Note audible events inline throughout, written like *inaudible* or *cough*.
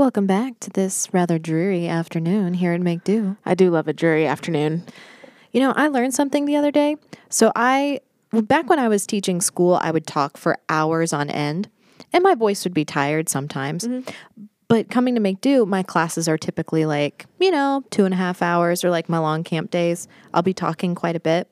Welcome back to this rather dreary afternoon here at Make Do. I do love a dreary afternoon. You know, I learned something the other day. So I back when I was teaching school, I would talk for hours on end, and my voice would be tired sometimes. Mm-hmm. But coming to make do, my classes are typically like, you know, two and a half hours or like my long camp days. I'll be talking quite a bit.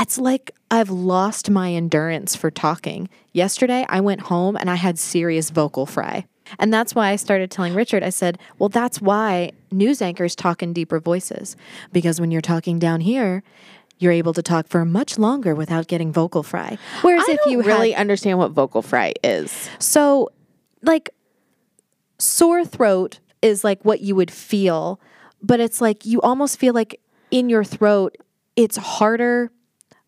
It's like I've lost my endurance for talking. Yesterday, I went home and I had serious vocal fry. And that's why I started telling Richard, I said, well, that's why news anchors talk in deeper voices. Because when you're talking down here, you're able to talk for much longer without getting vocal fry. Whereas I if don't you really had, understand what vocal fry is. so like sore throat is like what you would feel, but it's like you almost feel like in your throat it's harder,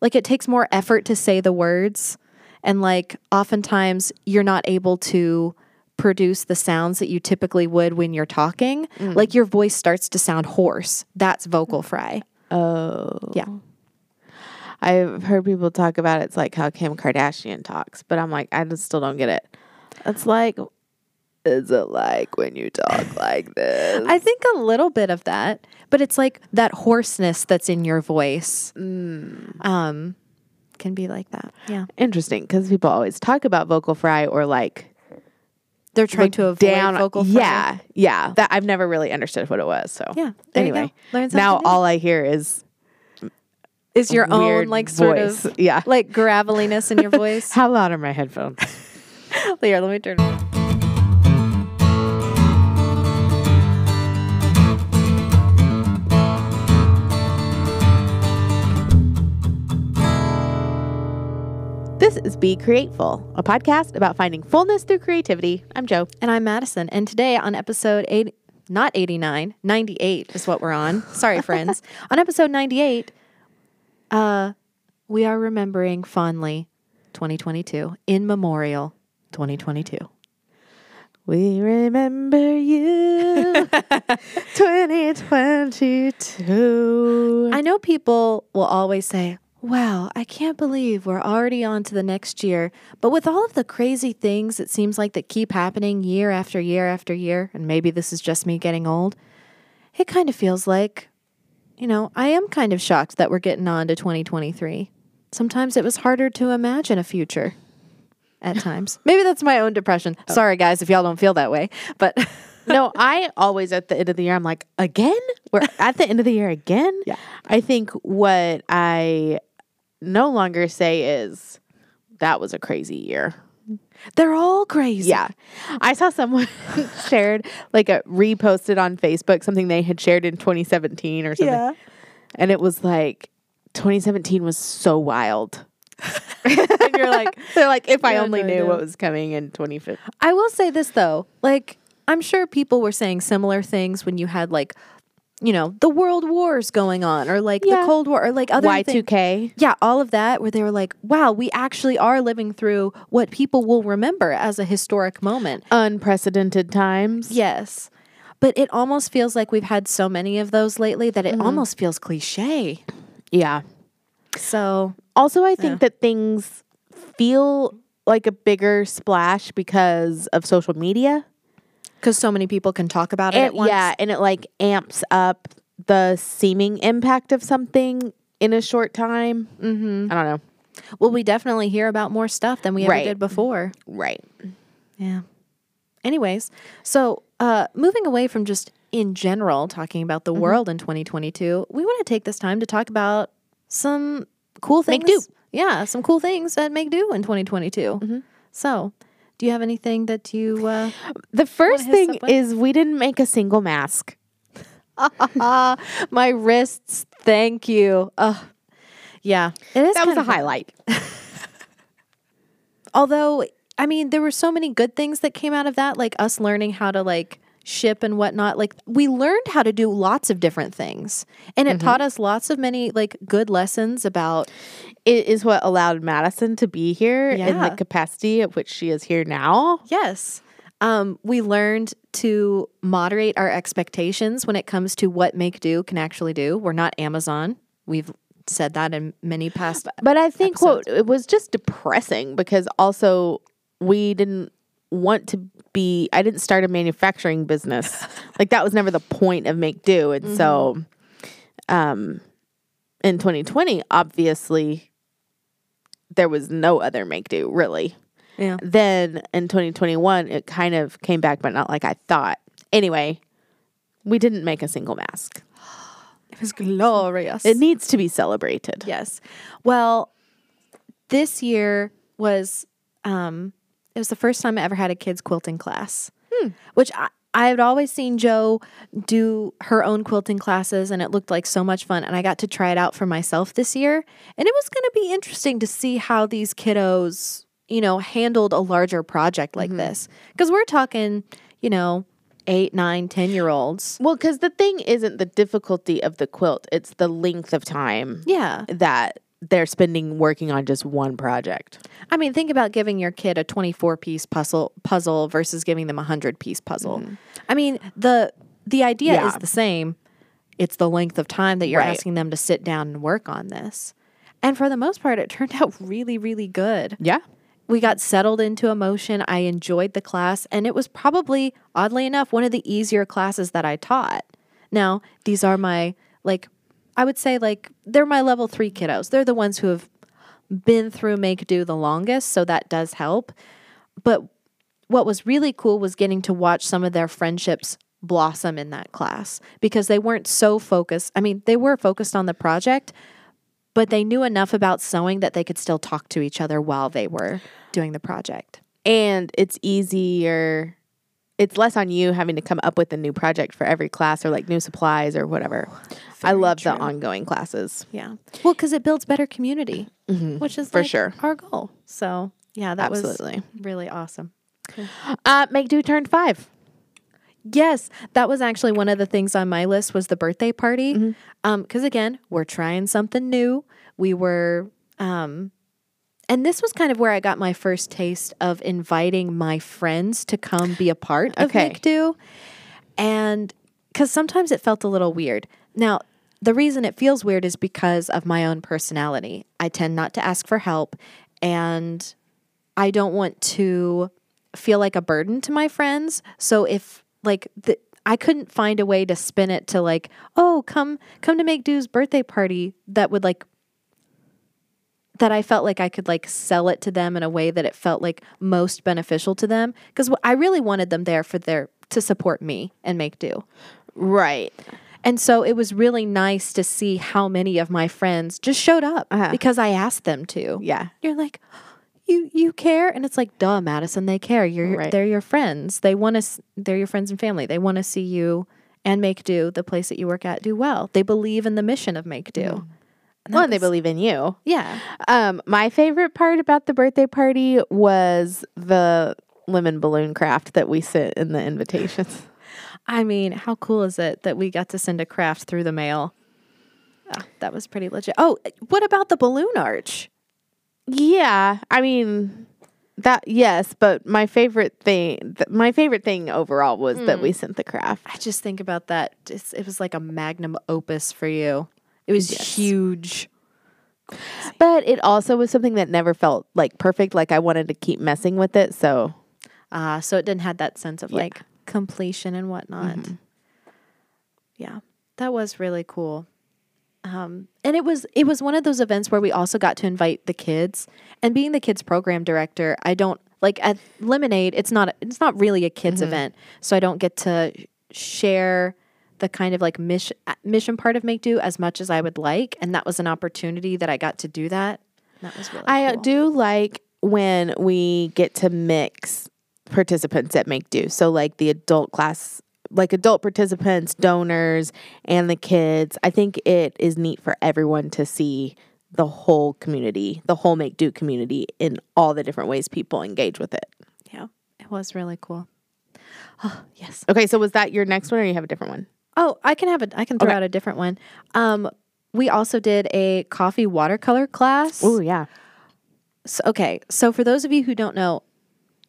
like it takes more effort to say the words and like oftentimes you're not able to produce the sounds that you typically would when you're talking. Like your voice starts to sound hoarse. That's vocal fry. Oh. Yeah. I've heard people talk about it's like how Kim Kardashian talks, but I'm like, I just still don't get it. It's like, is it like when you talk *laughs* like this? I think a little bit of that, but it's like that hoarseness that's in your voice. Um, can be like that. Yeah, Interesting, because people always talk about vocal fry or like they're trying like to avoid down. vocal fry. Yeah, yeah. That I've never really understood what it was. So Yeah, Anyway, now new. all I hear is is your own like sort voice. of Yeah. like graveliness in your *laughs* voice. how loud are my headphones? *laughs* Here, let me turn. This is Be Createful, a podcast about finding fullness through creativity. I'm Joe. And I'm Madison, and today on episode eight, not 89, 98 is what we're on. Sorry, *laughs* friends. on episode 98, uh, we are remembering fondly 2022 in memorial 2022. We remember you *laughs* 2022. I know people will always say, Wow, I can't believe we're already on to the next year. But with all of the crazy things it seems like that keep happening year after year after year, and maybe this is just me getting old, it kind of feels like, you know, I am kind of shocked that we're getting on to 2023. Sometimes it was harder to imagine a future at *laughs* times. maybe that's my own depression. Oh. Sorry, guys, if y'all don't feel that way. But *laughs* no, I always at the end of the year, I'm like, again? We're at the end of the year again? *laughs* Yeah. I think what I no longer say is that was a crazy year. they're all crazy. Yeah. I saw someone *laughs* shared, like, a reposted on Facebook something they had shared in 2017 or something. Yeah. And it was like, 2017 was so wild. *laughs* and you're like, they're like, if I Yeah, only no, knew what was coming in 2015. I will say this though, like I'm sure people were saying similar things when you had like, you know, the world wars going on, or like Yeah. the Cold War, or like other. Y2K. Yeah, all of that, where they were like, "Wow, we actually are living through what people will remember as a historic moment." Unprecedented times. Yes, but it almost feels like we've had so many of those lately that it mm-hmm. almost feels cliche. Yeah. So Also, I think that things feel like a bigger splash because of social media. Because so many people can talk about it at once. yeah, and it like amps up the seeming impact of something in a short time. Mm-hmm. I don't know. Well, we definitely hear about more stuff than we ever Right. did before. Right. Yeah. Anyways, so uh, moving away from just in general talking about Mm-hmm. the world in 2022, we want to take this time to talk about some cool things. Make do. Yeah, some cool things that make do in 2022. Mm-hmm. So, do you have anything that you? Uh, The first thing is we didn't make a single mask. *laughs* my wrists. Thank you. Ugh. Yeah, it is. That was a highlight. *laughs* Although, I mean, there were so many good things that came out of that, like us learning how to like ship and whatnot. Like we learned how to do lots of different things, and Mm-hmm. it taught us lots of many like good lessons about. It is what allowed Madison to be here in the capacity at which she is here now. Yes, um, we learned to moderate our expectations when it comes to what Make Do can actually do. We're not Amazon. We've said that in many past. But I think what it was just depressing because also we didn't want to be I didn't start a manufacturing business. *laughs* like that was never the point of make do. And so um in 2020 obviously there was no other make do really. Yeah. Then in 2021 it kind of came back but not like I thought. Anyway, we didn't make a single mask. It was glorious. It needs to be celebrated. Yes. Well, this year was um it was the first time I ever had a kids quilting class. Hmm. Which I I had always seen Joe do her own quilting classes and it looked like so much fun and I got to try it out for myself this year and it was going to be interesting to see how these kiddos, you know, handled a larger project like mm-hmm. this because we're talking, you know, eight, nine, ten year olds. Well, because the thing isn't the difficulty of the quilt, it's the length of time Yeah. that they're spending working on just one project. I mean, think about giving your kid a 24 piece puzzle puzzle versus giving them a 100 piece puzzle. Mm-hmm. I mean, the the idea is the same. It's the length of time that you're Right. asking them to sit down and work on this. And for the most part, it *laughs* turned out really, really good. Yeah. We got settled into emotion. I enjoyed the class, and it was probably, oddly enough, one of the easier classes that I taught. Now, these are my, like, I would say, like, they're my level three kiddos. They're the ones who have been through Make Do the longest, so that does help. But what was really cool was getting to watch some of their friendships blossom in that class because they weren't so focused. I mean, they were focused on the project, but they knew enough about sewing that they could still talk to each other while they were doing the project. And it's easier, it's less on you having to come up with a new project for every class or like new supplies or whatever. I love the ongoing classes. Yeah. Well, because it builds better community, which is For like sure. our goal. So yeah, that Absolutely. was really awesome. Uh, Make Do turned five. Yes, that was actually one of the things on my list was the birthday party. Um, because again, we're trying something new. We were, um, and this was kind of where I got my first taste of inviting my friends to come be a part of Okay. Make Do, and because sometimes it felt a little weird. Now, the reason it feels weird is because of my own personality. I tend not to ask for help, and I don't want to feel like a burden to my friends. So if like the, I couldn't find a way to spin it to like, oh, come come to make Do's birthday party that would like that I felt like I could like sell it to them in a way that it felt like most beneficial to them because I really wanted them there for their to support me and make do. Right. And so it was really nice to see how many of my friends just showed up Uh-huh. because I asked them to. Yeah. You're like, you you care, and it's like, duh, Madison, they care. You're Right. they're your friends. They want to. They're your friends and family. They want to see you and make do the place that you work at do well. They believe in the mission of make do. Well, and they believe in you. Yeah. Um, my favorite part about the birthday party was the lemon balloon craft that we sent in the invitations. *sighs* I mean, how cool is it that we got to send a craft through the mail? Ah, that was pretty legit. Oh, what about the balloon arch? yeah, I mean that yes, but my favorite thing, th- my favorite thing overall was that we sent the craft. I just think about that. Just, it was like a magnum opus for you. It was huge. But it also was something that never felt like perfect. Like I wanted to keep messing with it. So Uh, so it didn't have that sense of like completion and whatnot. Yeah, that was really cool. Um, and it was it was one of those events where we also got to invite the kids. And being the kids program director, I don't like at Lemonade. It's not it's not really a kids event, so I don't get to share the kind of like mission mission part of Make Do as much as I would like. And that was an opportunity that I got to do that. That was really I uh, cool. do like when we get to mix participants at Make Do. So like the adult class, like adult participants, donors, and the kids. I think it is neat for everyone to see the whole community, the whole Make Do community in all the different ways people engage with it. Yeah, it was really cool. Oh, *sighs* yes. Okay, so was that your next one or you have a different one? Oh, I can have a I can throw Okay. out a different one. Um, we also did a coffee watercolor class. Oh, yeah. So, okay, so for those of you who don't know,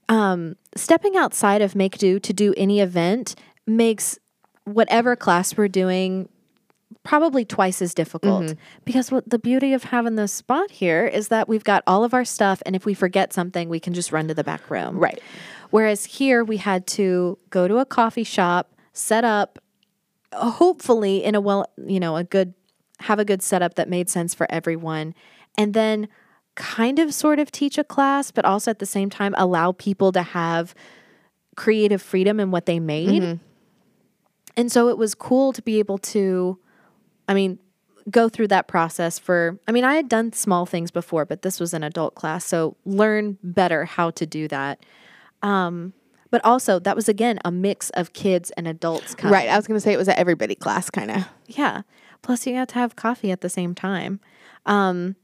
um, stepping outside of Make Do to do any event makes whatever class we're doing probably twice as difficult Mm-hmm. because what the beauty of having this spot here is that we've got all of our stuff and if we forget something we can just run to the back room Right. whereas here we had to go to a coffee shop set up hopefully in a well you know a good have a good setup that made sense for everyone and then kind of sort of teach a class but also at the same time allow people to have creative freedom in what they made and so it was cool to be able to, I mean, go through that process for, I mean, I had done small things before, but this was an adult class. So learn better how to do that. Um, but also, that was again a mix of kids and adults. Coming. Right. I was going to say it was an everybody class kind of. Yeah. Plus, you had to have coffee at the same time. Um,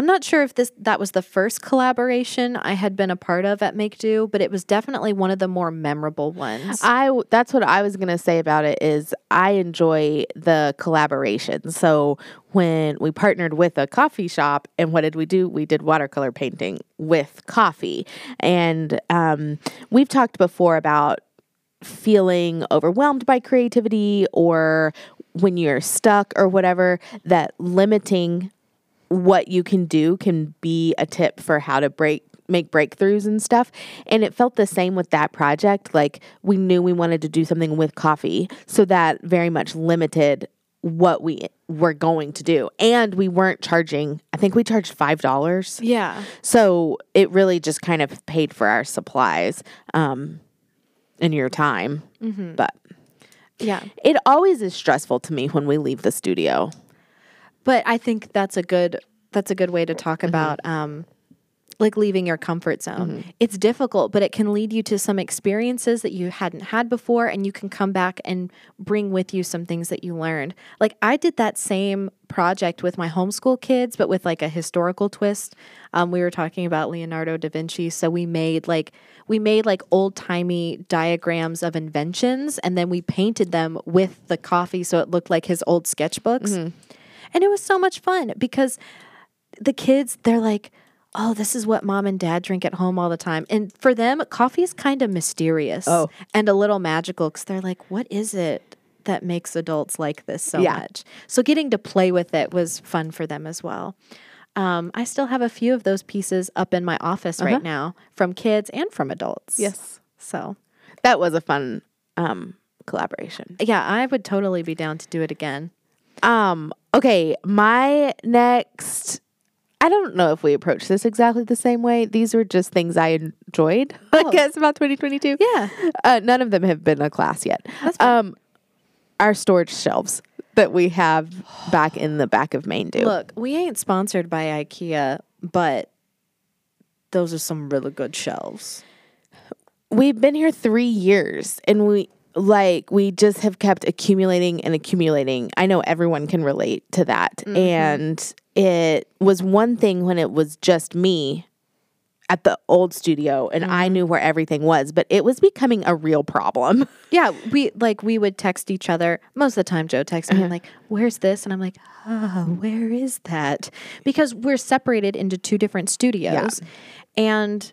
I'm not sure if this that was the first collaboration I had been a part of at Make Do, but it was definitely one of the more memorable ones. I that's what I was gonna say about it is I enjoy the collaboration. So when we partnered with a coffee shop, and what did we do? We did watercolor painting with coffee, and um, we've talked before about feeling overwhelmed by creativity or when you're stuck or whatever that limiting what you can do can be a tip for how to break make breakthroughs and stuff. And it felt the same with that project. Like we knew we wanted to do something with coffee so that very much limited what we were going to do. And we weren't charging i think we charged five dollars. Yeah. so it really just kind of paid for our supplies um and your time. But Yeah. it always is stressful to me when we leave the studio But I think that's a good that's a good way to talk about um like leaving your comfort zone. It's difficult, but it can lead you to some experiences that you hadn't had before and you can come back and bring with you some things that you learned. Like I did that same project with my homeschool kids, but with like a historical twist. Um, we were talking about Leonardo da Vinci, so we made like we made like old timey diagrams of inventions, and then we painted them with the coffee, so it looked like his old sketchbooks. And it was so much fun because the kids, they're like, oh, this is what mom and dad drink at home all the time. And for them, coffee is kind of mysterious Oh. and a little magical because they're like, what is it that makes adults like this so Yeah. much? So getting to play with it was fun for them as well. Um, I still have a few of those pieces up in my office right now from kids and from adults. yes So, that was a fun um collaboration yeah, I would totally be down to do it again. Um, okay, my next I don't know if we approach this exactly the same way. These were just things I enjoyed, *laughs* I Oh. guess, about 2022. Yeah. Uh, none of them have been a class yet. That's. Um, our storage shelves that we have back in the back of Make Do. Look, we ain't sponsored by IKEA, but those are some really good shelves. We've been here three years and we like we just have kept accumulating and accumulating. I know everyone can relate to that. Mm-hmm. And it was one thing when it was just me at the old studio and I mm-hmm. knew where everything was, but it was becoming a real problem. *laughs* Yeah, we like we would text each other. Most of the time Joe texts me and like, "Where's this?" and I'm like, "Oh, where is that?" Because we're separated into two different studios. And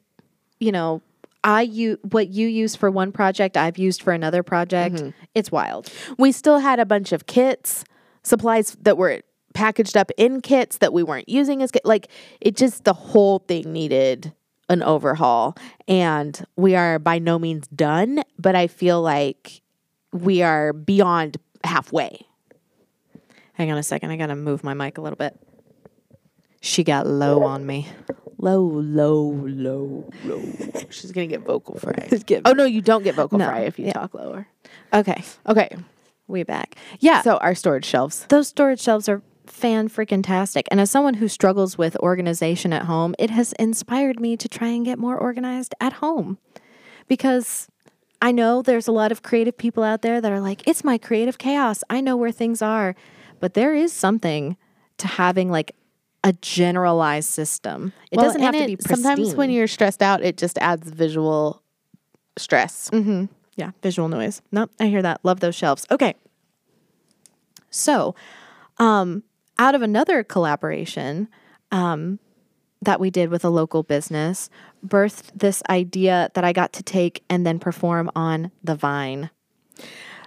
you know, I use what you use for one project, I've used for another project. Mm-hmm. It's wild. we still had a bunch of kits, supplies that were packaged up in kits that we weren't using as. Like it just the whole thing needed an overhaul, and we are by no means done. But I feel like we are beyond halfway. Hang on a second. I got to move my mic a little bit. She got low on me. Low, low, low, low. *laughs* She's gonna get vocal fry. *laughs* Get- oh no, you don't get vocal No, fry if you yeah. talk lower. Okay, Okay, we back. Yeah. so our storage shelves. those storage shelves are fan freaking tastic. And as someone who struggles with organization at home, it has inspired me to try and get more organized at home. Because I know there's a lot of creative people out there that are like, it's my creative chaos. I know where things are. But there is something to having like a generalized system. It Well, doesn't have to be pristine. Sometimes when you're stressed out, it just adds visual stress. Yeah, visual noise. Nope, I hear that. Love those shelves. Okay. So, um, out of another collaboration um, that we did with a local business, birthed this idea that I got to take and then perform on the Vine.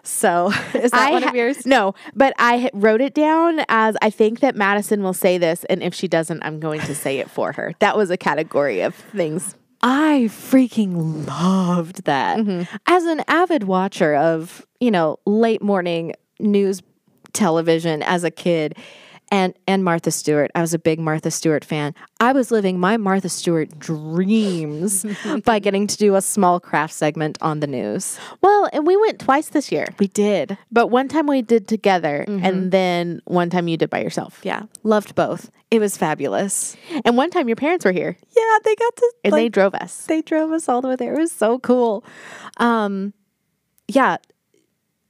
So *laughs* is that I one of yours? No, but I wrote it down as I think that Madison will say this, and if she doesn't, I'm going to say it for her. That was a category of things. I freaking loved that. Mm-hmm. As an avid watcher of, you know, late morning news television as a kid and and Martha Stewart, I was a big Martha Stewart fan. I was living my Martha Stewart dreams *laughs* by getting to do a small craft segment on the news. Well, and we went twice this year, We did. but one time we did together, and then one time you did by yourself. Yeah, loved both. It was fabulous. And one time your parents were here, Yeah, they got to and they drove us. they drove us all the way there. It was so cool. Um, yeah,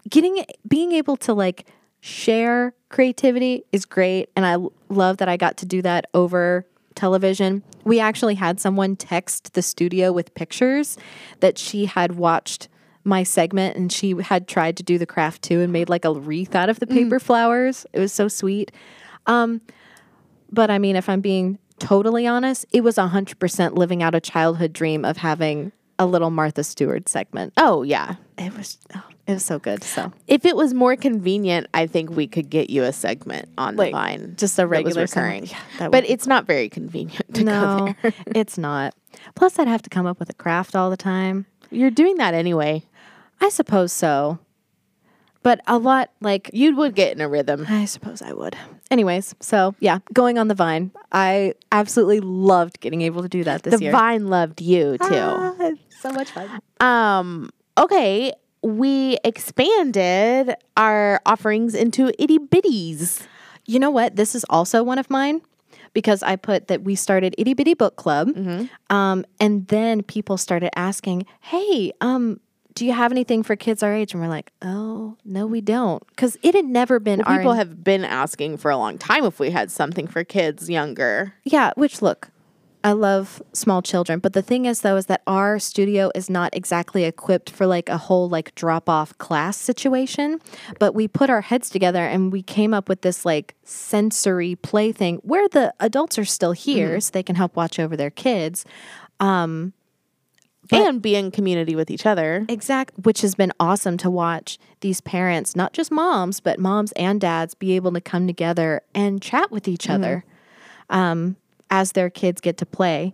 getting being able to like share creativity is great, and I love that I got to do that over television. We actually had someone text the studio with pictures that she had watched my segment and she had tried to do the craft too and made like a wreath out of the paper flowers. It was so sweet. Um, but I mean, if I'm being totally honest, it was 100% living out a childhood dream of having a little Martha Stewart segment. Oh yeah. It was oh, it was so good. So If it was more convenient, I think we could get you a segment on Like, the line, just a regular recurring. Yeah, but would- it's not very convenient to go no, there. *laughs* it's not. Plus, I'd have to come up with a craft all the time. You're doing that anyway. I suppose so, but a lot like You would get in a rhythm. I suppose I would. Anyways, so yeah, going on the vine. I absolutely loved getting able to do that this The year. The vine loved you too. Ah, so much fun. Um, okay, we expanded our offerings into itty bitties. You know what? This is also one of mine because I put that we started itty bitty book club, um, and then people started asking, "Hey, um, do you have anything for kids our age?" And we're like, "Oh, no, we don't," because it had never been our People have been asking for a long time if we had something for kids younger. Yeah, which look, I love small children, but the thing is though is that our studio is not exactly equipped for like a whole like drop off class situation, but we put our heads together and we came up with this like sensory play thing where the adults are still here mm-hmm. so they can help watch over their kids. Um, and be in community with each other. Exact, which has been awesome to watch these parents, not just moms, but moms and dads, be able to come together and chat with each mm-hmm. other um, as their kids get to play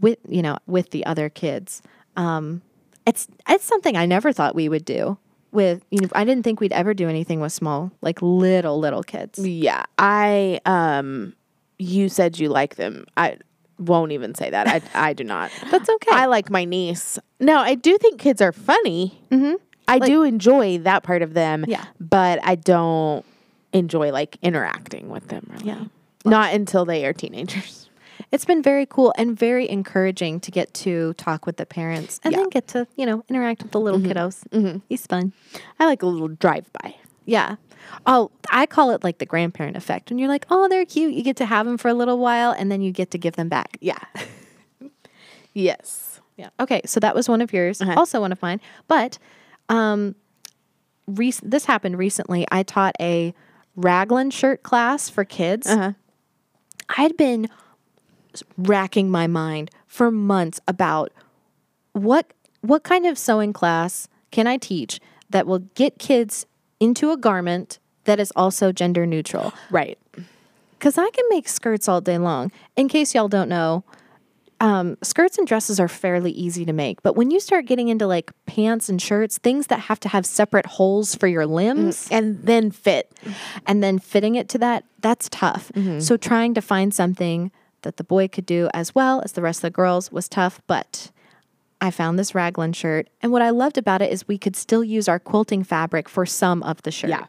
with you know with the other kids. Um, it's it's something I never thought we would do. With you know, I didn't think we'd ever do anything with small, like little little kids. Yeah, I um, you said you like them. I won't even say that. I I do not. *laughs* That's okay. I like my niece. No, I do think kids are funny. Mm-hmm. I do enjoy that part of them. Yeah. but I don't enjoy like interacting with them. Really. Yeah. not until they are teenagers. It's been very cool and very encouraging to get to talk with the parents and Yeah. then get to you know interact with the little kiddos. Mm-hmm. It's fun. I like a little drive by. Yeah. Oh, I call it like the grandparent effect. When you're like, oh, they're cute. You get to have them for a little while and then you get to give them back. Yeah. *laughs* yes. Yeah. Okay. So that was one of yours, Uh-huh. also one of mine. But um, rec- this happened recently. I taught a raglan shirt class for kids. Uh-huh. I'd been racking my mind for months about what what kind of sewing class can I teach that will get kids into a garment that is also gender neutral. Right. Because I can make skirts all day long. In case y'all don't know, um, skirts and dresses are fairly easy to make. But when you start getting into like pants and shirts, things that have to have separate holes for your limbs And then fit. and then fitting it to that, that's tough. So trying to find something that the boy could do as well as the rest of the girls was tough. But I found this raglan shirt. And what I loved about it is we could still use our quilting fabric for some of the shirt. Yeah.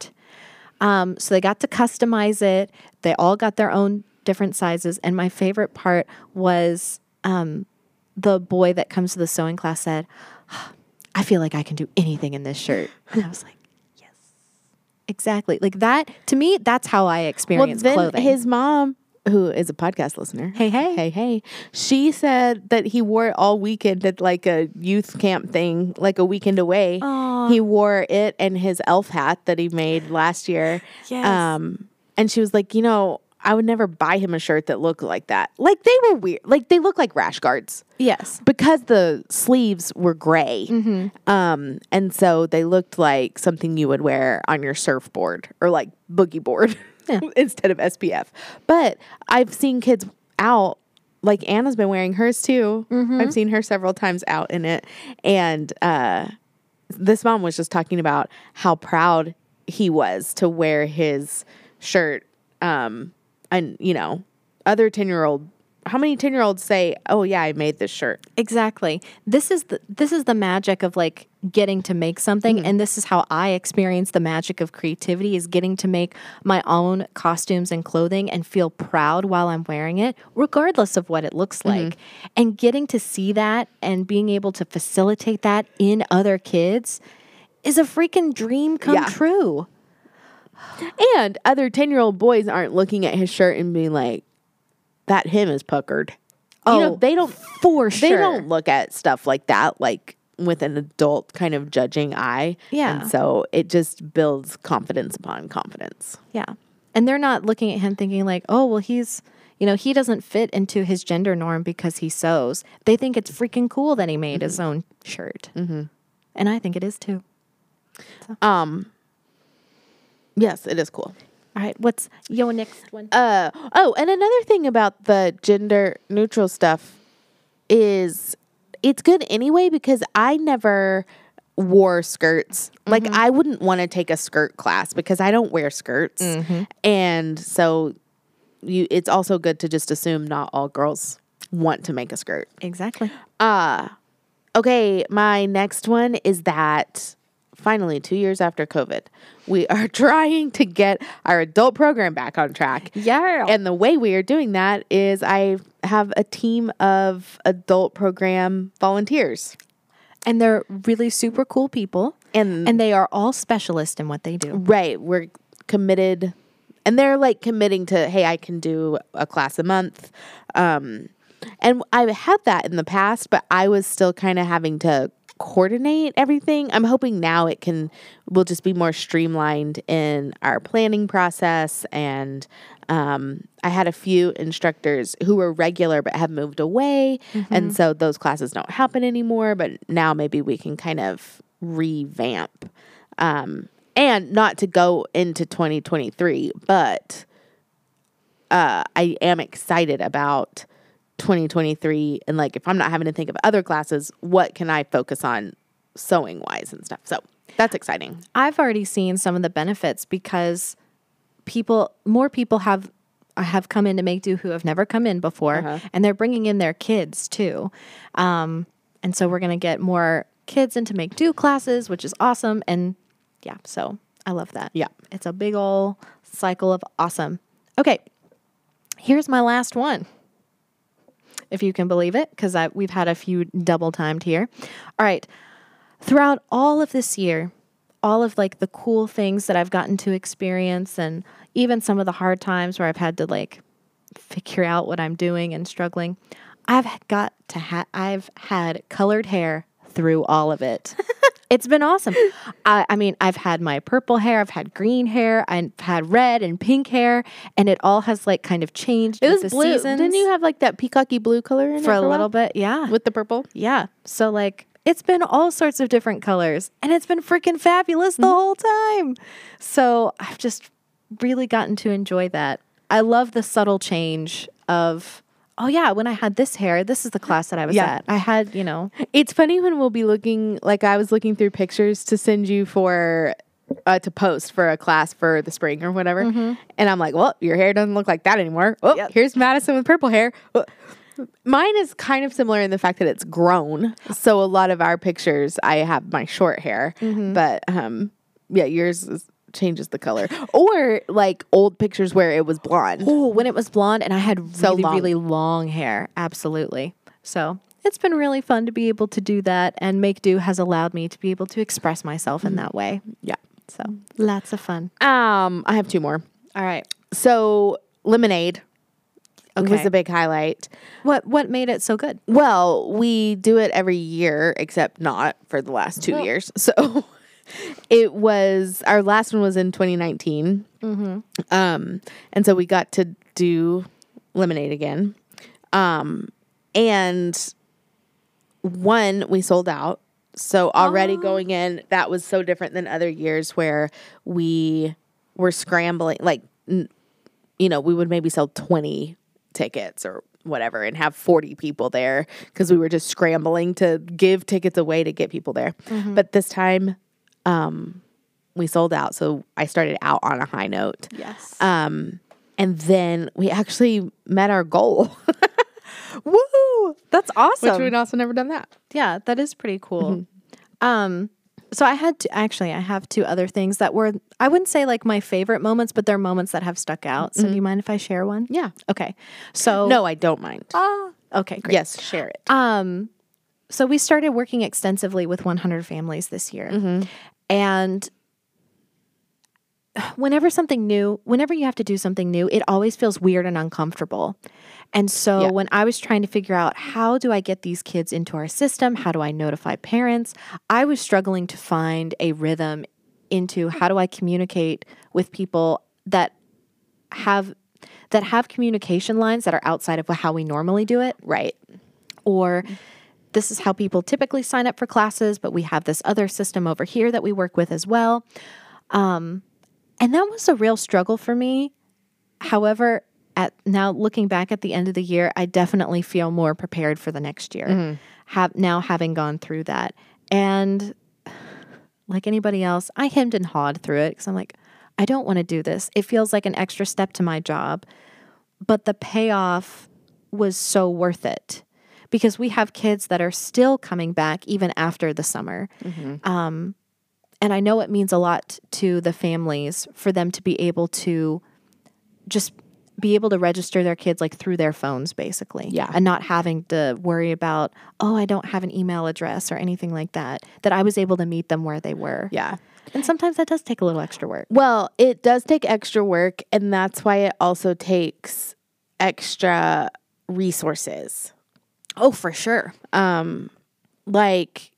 Um, so they got to customize it. They all got their own different sizes. And my favorite part was um, the boy that comes to the sewing class said, I feel like I can do anything in this shirt. And I was like, yes. Exactly. Like that, to me, that's how I Well, experience then clothing. his mom, who is a podcast listener, Hey, hey. hey, hey, she said that he wore it all weekend at like a youth camp thing, like a weekend away. Aw. He wore it and his elf hat that he made last year. Yes. Um, and she was like, you know, I would never buy him a shirt that looked like that. Like they were weird. Like they look like rash guards Yes. because the sleeves were gray. Mm-hmm. Um, and so they looked like something you would wear on your surfboard or like boogie board *laughs* Yeah. *laughs* instead of SPF. But I've seen kids out. Like Anna's been wearing hers too. Mm-hmm. I've seen her several times out in it. And uh, this mom was just talking about how proud he was to wear his shirt. Um, and you know, other ten year old. How many ten year olds say, "Oh yeah, I made this shirt"? Exactly. This is the this is the magic of like getting to make something Mm-hmm. and this is how I experience the magic of creativity is getting to make my own costumes and clothing and feel proud while I'm wearing it regardless of what it looks Mm-hmm. like. And getting to see that and being able to facilitate that in other kids is a freaking dream come Yeah. true. And other 10 year old boys aren't looking at his shirt and being like, that him is puckered. you know, Oh, they don't, For sure. they don't look at stuff like that, like with an adult kind of judging eye. Yeah. And so it just builds confidence upon confidence. Yeah. And they're not looking at him thinking like, oh, well, he's, you know, he doesn't fit into his gender norm because he sews. They think it's freaking cool that he made his own shirt. Mm-hmm. And I think it is too. Um, yes, it is cool. All right. What's your next one? Uh oh, and another thing about the gender neutral stuff is it's good anyway because I never wore skirts. Like I wouldn't want to take a skirt class because I don't wear skirts. And so you it's also good to just assume not all girls want to make a skirt. exactly. Uh okay, my next one is that finally 2 years after COVID, we are *laughs* trying to get our adult program back on track. Yeah. And the way we are doing that is I have a team of adult program volunteers. And they're really super cool people. And, And they are all specialists in what they do. right, we're committed and they're like committing to, hey, I can do a class a month. Um, and I've had that in the past, but I was still kind of having to coordinate everything. I'm hoping now it can will just be more streamlined in our planning process. And um, I had a few instructors who were regular but have moved away. And so those classes don't happen anymore but now maybe we can kind of revamp um, and not to go into 2023 but uh, I am excited about 2023 and like if I'm not having to think of other classes, what can I focus on sewing wise and stuff. So that's exciting. I've already seen some of the benefits because people, more people have have come in to make do who have never come in before, and they're bringing in their kids too. Um, and so we're going to get more kids into make do classes, which is awesome. And yeah, so I love that. Yeah. it's a big old cycle of awesome. Okay, here's my last one if you can believe it, because we've had a few double timed here. All right. Throughout all of this year, all of like the cool things that I've gotten to experience, and even some of the hard times where I've had to like figure out what I'm doing and struggling, I've got to ha- I've had colored hair through all of it. *laughs* it's been awesome. *laughs* I, I mean, I've had my purple hair, I've had green hair, I've had red and pink hair, and it all has like kind of changed. It was blue. seasons Didn't you have like that peacocky blue color in it for a little bit? Yeah, with the purple? yeah. So like it's been all sorts of different colors and it's been freaking fabulous the mm-hmm. whole time. So I've just really gotten to enjoy that. I love the subtle change of oh yeah, when I had this hair, this is the class that I was Yeah. at. I had, you know, It's funny when we'll be looking like I was looking through pictures to send you for uh, to post for a class for the spring or whatever, and I'm like, well, your hair doesn't look like that anymore. Oh, Yep. here's Madison with purple hair. Oh. Mine is kind of similar in the fact that it's grown. So a lot of our pictures, I have my short hair, but um, yeah, yours is, changes the color, or like old pictures where it was blonde. oh, when it was blonde and I had So really long. really long hair. Absolutely. So it's been really fun to be able to do that, and Make Do has allowed me to be able to express myself in that way. Yeah. So lots of fun. Um, I have two more. All right. So lemonade was a big highlight. What what made it so good? Well, we do it every year, except not for the last two years. *laughs* So it was our last one was in 2019. Um, and so we got to do lemonade again. Um, and one, we sold out. So already going in, that was so different than other years where we were scrambling. Like, n- you know, we would maybe sell 20 tickets or whatever and have 40 people there because we were just scrambling to give tickets away to get people there. But this time, um, we sold out. So I started out on a high note. Yes. Um, and then we actually met our goal, *laughs* Woo! That's awesome. which we'd also never done that. Yeah, that is pretty cool. Um, so I had to actually I have two other things that were I wouldn't say like my favorite moments, but they're moments that have stuck out. So do you mind if I share one? Yeah. Okay. So No, I don't mind. Ah, okay, great. Yes, share it. Um, so we started working extensively with 100 families this year, mm-hmm. and whenever something new, whenever you have to do something new, it always feels weird and uncomfortable. And so Yeah. when I was trying to figure out how do I get these kids into our system, how do I notify parents, I was struggling to find a rhythm into how do I communicate with people that have that have communication lines that are outside of how we normally do it Right. or this is how people typically sign up for classes, but we have this other system over here that we work with as well. Um, and that was a real struggle for me. However, at now looking back at the end of the year, I definitely feel more prepared for the next year. Have now having gone through that, and like anybody else, I hemmed and hawed through it because I'm like, I don't want to do this. It feels like an extra step to my job, but the payoff was so worth it because we have kids that are still coming back even after the summer. Um, and I know it means a lot to the families for them to be able to just be able to register their kids like through their phones basically Yeah. and not having to worry about oh i don't have an email address or anything like that that i was able to meet them where they were Yeah. and sometimes that does take a little extra work Well, it does take extra work, and that's why it also takes extra resources. Oh for sure Um, like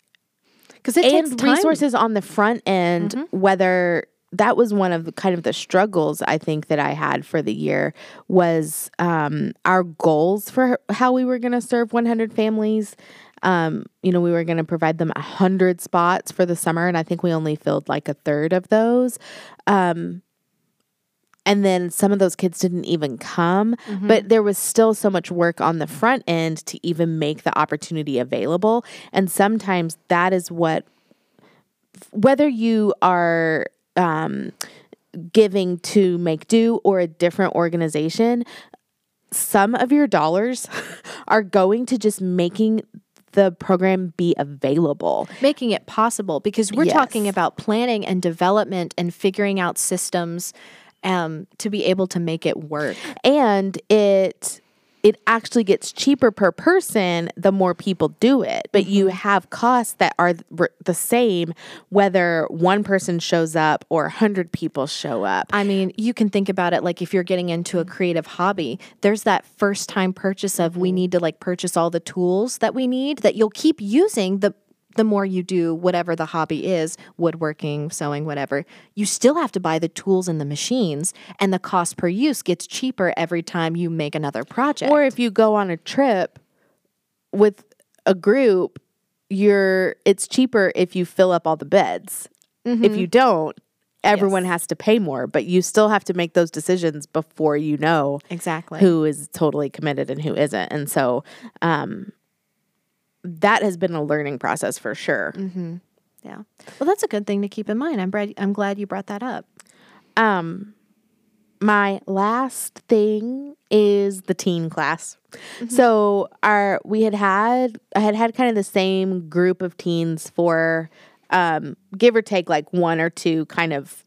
because it takes time. resources on the front end, whether that was one of the kind of the struggles I think that I had for the year was um, our goals for how we were going to serve 100 families. Um, you know, we were going to provide them 100 spots for the summer, and I think we only filled like a third of those. Um, and then some of those kids didn't even come, but there was still so much work on the front end to even make the opportunity available. And sometimes that is what whether you are um, giving to Make Do or a different organization, some of your dollars *laughs* are going to just making the program be available. making it possible because we're Yes. talking about planning and development and figuring out systems um, to be able to make it work. And it it actually gets cheaper per person the more people do it. But you have costs that are the same whether one person shows up or 100 people show up. I mean, you can think about it like if you're getting into a creative hobby, there's that first time purchase of we need to like purchase all the tools that we need that you'll keep using the the more you do whatever the hobby is, woodworking, sewing, whatever, you still have to buy the tools and the machines and the cost per use gets cheaper every time you make another project. Or if you go on a trip with a group, you're it's cheaper if you fill up all the beds. If you don't, everyone has to pay more, but you still have to make those decisions before you know exactly. who is totally committed and who isn't. And so um that has been a learning process for sure. Yeah. Well, that's a good thing to keep in mind. I'm glad, I'm glad you brought that up. Um my last thing is the teen class. So our we had had I had had kind of the same group of teens for um give or take like one or two kind of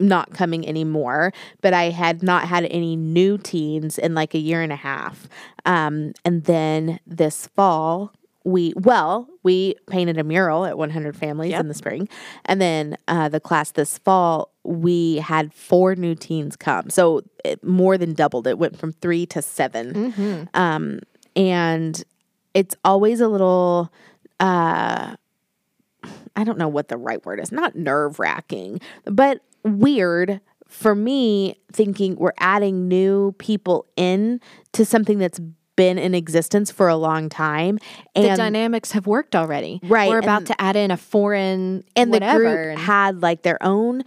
not coming anymore, but I had not had any new teens in like a year and a half. Um and then this fall we well we painted a mural at 100 families in the spring. And then uh, the class this fall we had four new teens come. So it more than doubled. It went from three to 7 um, and it's always a little uh, i don't know what the right word is not nerve wracking but weird for me, thinking we're adding new people in to something that's been in existence for a long time, And The dynamics have worked already. Right, We're about and- to add in a foreign and the group had like their own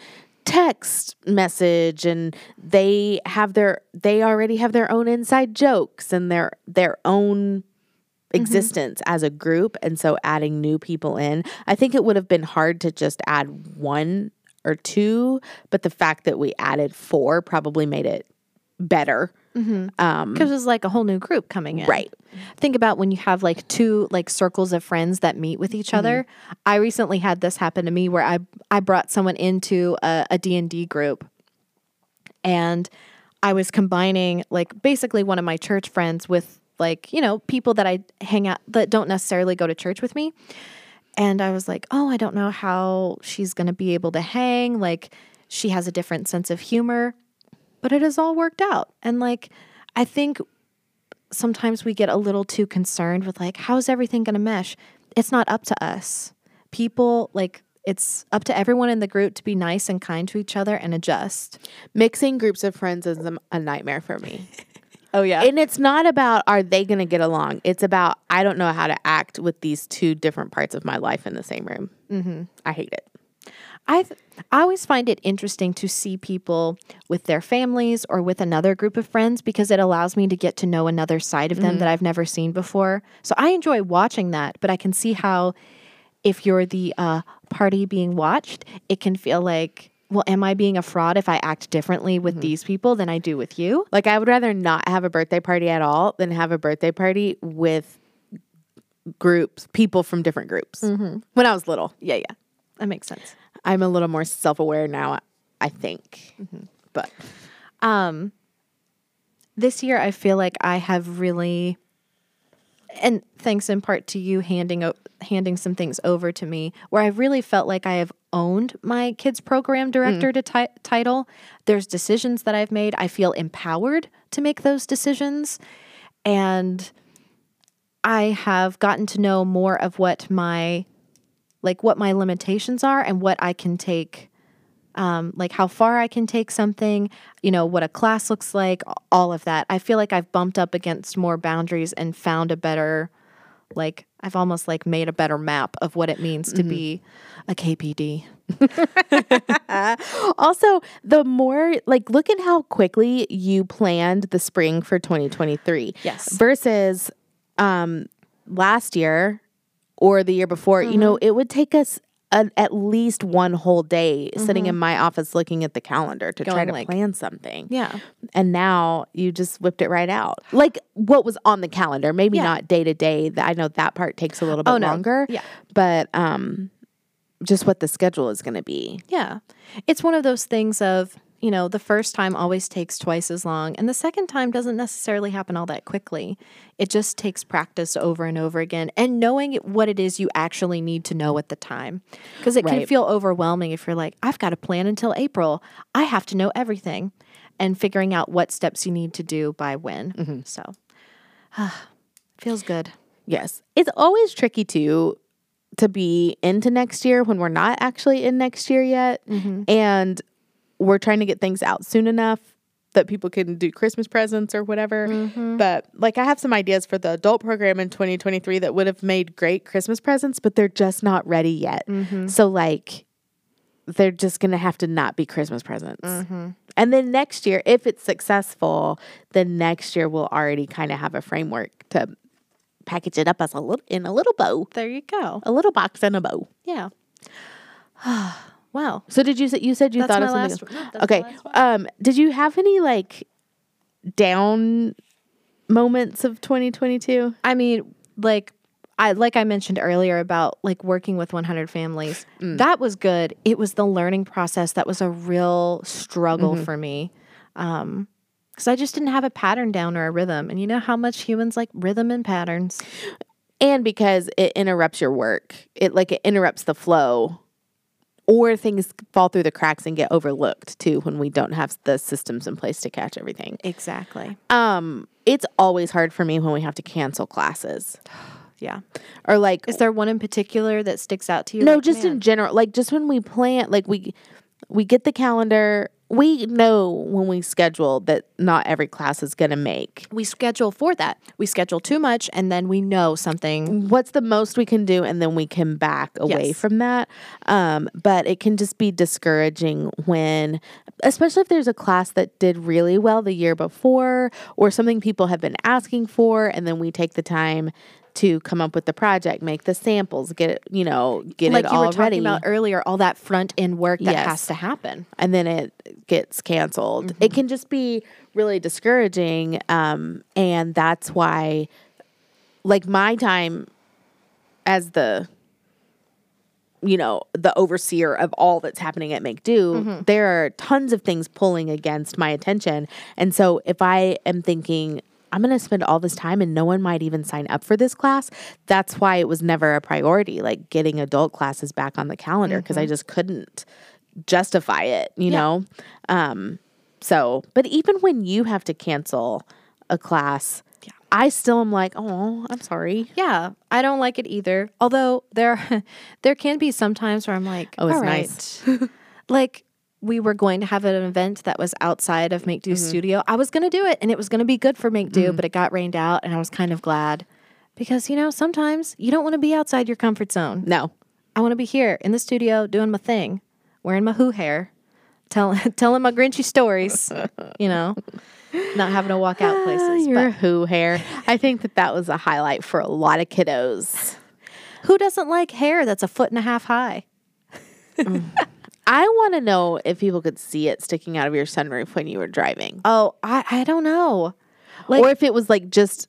text message and they have their they already have their own inside jokes and their their own mm-hmm. existence as a group and so adding new people in i think it would have been hard to just add one or two but the fact that we added four probably made it better um because it's like a whole new group coming in. Right. Think about when you have like two like circles of friends that meet with each other. I recently had this happen to me where I I brought someone into a, a D&D group and I was combining like basically one of my church friends with like, you know, people that I hang out that don't necessarily go to church with me. And I was like, "Oh, I don't know how she's going to be able to hang. Like she has a different sense of humor." But it has all worked out. And like I think sometimes we get a little too concerned with like how's everything going to mesh it's not up to us people like it's up to everyone in the group to be nice and kind to each other and adjust mixing groups of friends is a- nightmare for me *laughs* oh yeah And it's not about are they going to get along. It's about I don't know how to act with these two different parts of my life in the same room. Mm-hmm. I hate it. I i always find it interesting to see people with their families or with another group of friends because it allows me to get to know another side of them that mm-hmm. i've never seen before. So i enjoy watching that but i can see how if you're the uh, party being watched it can feel like well am i being a fraud if i act differently with mm-hmm. these people than i do with you? Like I would rather not have a birthday party at all than have a birthday party with groups, people from different groups. Mm-hmm. When I was little, yeah yeah. That makes sense I'm a little more self aware now. I think, but um this year i feel like i have really and thanks in part to you handing o- handing some things over to me where I've really felt like i have owned my kids program director to ti- title. There's decisions that i've made. I feel empowered to make those decisions. And i have gotten to know more of what my like what my limitations are and what i can take um, like how far I can take something, you know, what a class looks like, all of that. I feel like I've bumped up against more boundaries and found a better, like, I've almost like made a better map of what it means to be a KPD. *laughs* also the more like look at how quickly you planned the spring for 2023 Yes. versus um last year or the year before you know Mm-hmm. it would take us a, at least one whole day sitting Mm-hmm. in my office looking at the calendar to try to like- plan something Yeah. and now you just whipped it right out like what was on the calendar maybe Yeah. not day to day i know that part takes a little bit Oh, no. longer Yeah. but um just what the schedule is going to be Yeah. It's one of those things of, you know, the first time always takes twice as long, and the second time doesn't necessarily happen all that quickly. It just takes practice over and over again and knowing what it is you actually need to know at the time. Because it can feel overwhelming if you're like, I've got to plan until April, I have to know everything, and figuring out what steps you need to do by when. Mm-hmm. So, ah, feels good. Yes. It's always tricky too to be into next year when we're not actually in next year yet. Mm-hmm. And we're trying to get things out soon enough that people can do Christmas presents or whatever. Mm-hmm. But like I have some ideas for the adult program in 2023 that would have made great Christmas presents, but they're just not ready yet. Mm-hmm. So like they're just going to have to not be Christmas presents. Mm-hmm. And then next year, if it's successful, then next year we'll already kind of have a framework to package it up as a little in a little bow, There you go. a little box and a bow. Yeah. *sighs* *sighs* *sighs* wow. So did you say you said you That's thought my of something? last one. No, that's my okay. last one. Um, did you have any like down moments of 2022? I mean, like I like I mentioned earlier about like working with 100 families. That was good. It was the learning process that was a real struggle for me. Um cuz I just didn't have a pattern down or a rhythm. And you know how much humans like rhythm and patterns. And because it interrupts your work, it like it interrupts the flow. Or things fall through the cracks and get overlooked too when we don't have the systems in place to catch everything. Exactly. Um, it's always hard for me when we have to cancel classes. *sighs* Yeah. Or like Is there one in particular that sticks out to you? no Like, just man, in general like just when we plan like we we get the calendar we know when we schedule that not every class is going to make. We schedule for that. We schedule too much and then we know something. What's the most we can do, and then we can back away Yes. from that. Um, but it can just be discouraging when, especially if there's a class that did really well the year before, or something people have been asking for, and then we take the time to come up with the project, make the samples, get it, you know, get like it you all were talking ready. about earlier, all that front end work that Yes. has to happen. and then it gets canceled. Mm-hmm. It can just be really discouraging. Um, and that's why, like, my time as the, you know, the overseer of all that's happening at Make Do, Mm-hmm. there are tons of things pulling against my attention. And so if I am thinking, I'm going to spend all this time and no one might even sign up for this class. That's why it was never a priority, like getting adult classes back on the calendar, because I just couldn't justify it, you Mm-hmm. Yeah. know? Um, so, but even when you have to cancel a class, Yeah. I still am like, oh, I'm sorry. Yeah, I don't like it either. Although there, *laughs* there can be some times where I'm like, Oh, it's "All nice." right." *laughs* like we were going to have an event that was outside of Make Do Mm-hmm. Studio. I was going to do it, and it was going to be good for Make Do, mm. but it got rained out, and I was kind of glad because you know sometimes you don't want to be outside your comfort zone. No. I want to be here in the studio doing my thing, wearing my who hair, tell, *laughs* telling my grinchy stories. *laughs* you know, not having to walk out ah, places. Your But who hair. I think that that was a highlight for a lot of kiddos. who doesn't like hair that's a foot and a half high? *laughs* Mm. I want to know if people could see it sticking out of your sunroof when you were driving, Oh, I, I don't know. Like, or if it was like just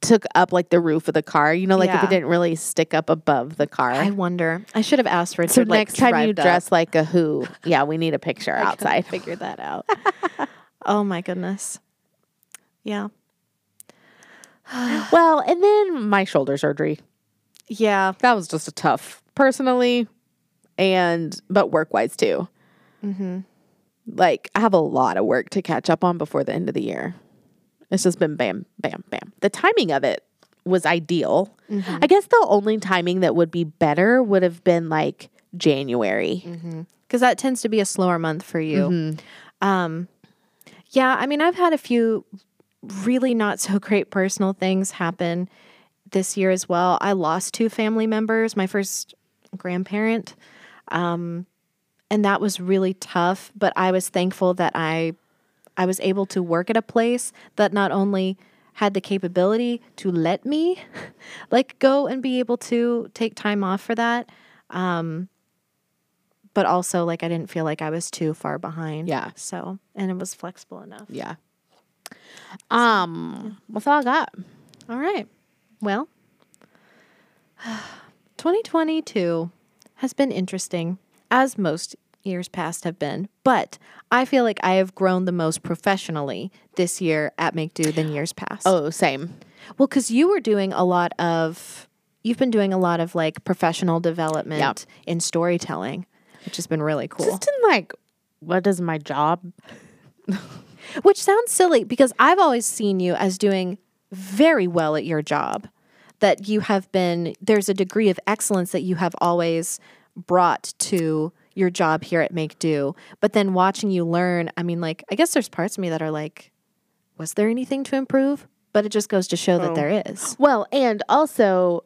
took up like the roof of the car. You know, like if it didn't really stick up above the car. I wonder. I should have asked for it. so like, next time you up. dress like a who, yeah, we need a picture *laughs* I outside. figure that *laughs* out. oh my goodness. Yeah. *sighs* Well, and then my shoulder surgery. Yeah. That was just a tough personally, and but work wise too. Mm-hmm. Like I have a lot of work to catch up on before the end of the year. It's just been bam, bam, bam. The timing of it was ideal. Mm-hmm. I guess the only timing that would be better would have been like January. Because that tends to be a slower month for you. Um, yeah. I mean, I've had a few really not so great personal things happen this year as well. I lost two family members, my first grandparent. Um, and that was really tough, but I was thankful that I I was able to work at a place that not only had the capability to let me *laughs* like go and be able to take time off for that um but also like I didn't feel like I was too far behind. Yeah. So, and it was flexible enough. Yeah. Um, that's all I got. All right. Well, *sighs* 2022 has been interesting, as most years past have been, but I feel like I have grown the most professionally this year at Make Do than years past. Oh, same. Well, because you were doing a lot of, you've been doing a lot of like professional development Yep. in storytelling, which has been really cool. Just in like, what is my job? *laughs* Which sounds silly because I've always seen you as doing very well at your job. That you have been, there's a degree of excellence that you have always brought to your job here at Make Do. But then watching you learn, I mean, like, I guess there's parts of me that are like, was there anything to improve? But it just goes to show that oh. there is. Well, and also,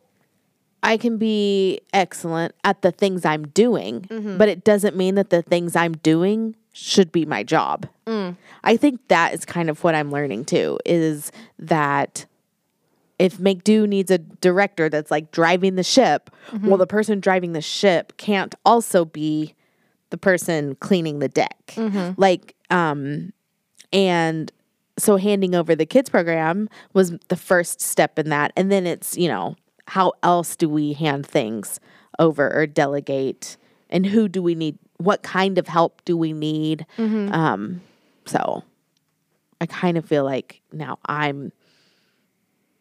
I can be excellent at the things I'm doing, mm-hmm. but it doesn't mean that the things I'm doing should be my job. Mm. I think that is kind of what I'm learning too is that if Make Do needs a director that's like driving the ship, well, the person driving the ship can't also be the person cleaning the deck. Like, um, and so handing over the kids program was the first step in that. And then it's, you know, how else do we hand things over or delegate? And who do we need? What kind of help do we need? Um, so I kind of feel like now I'm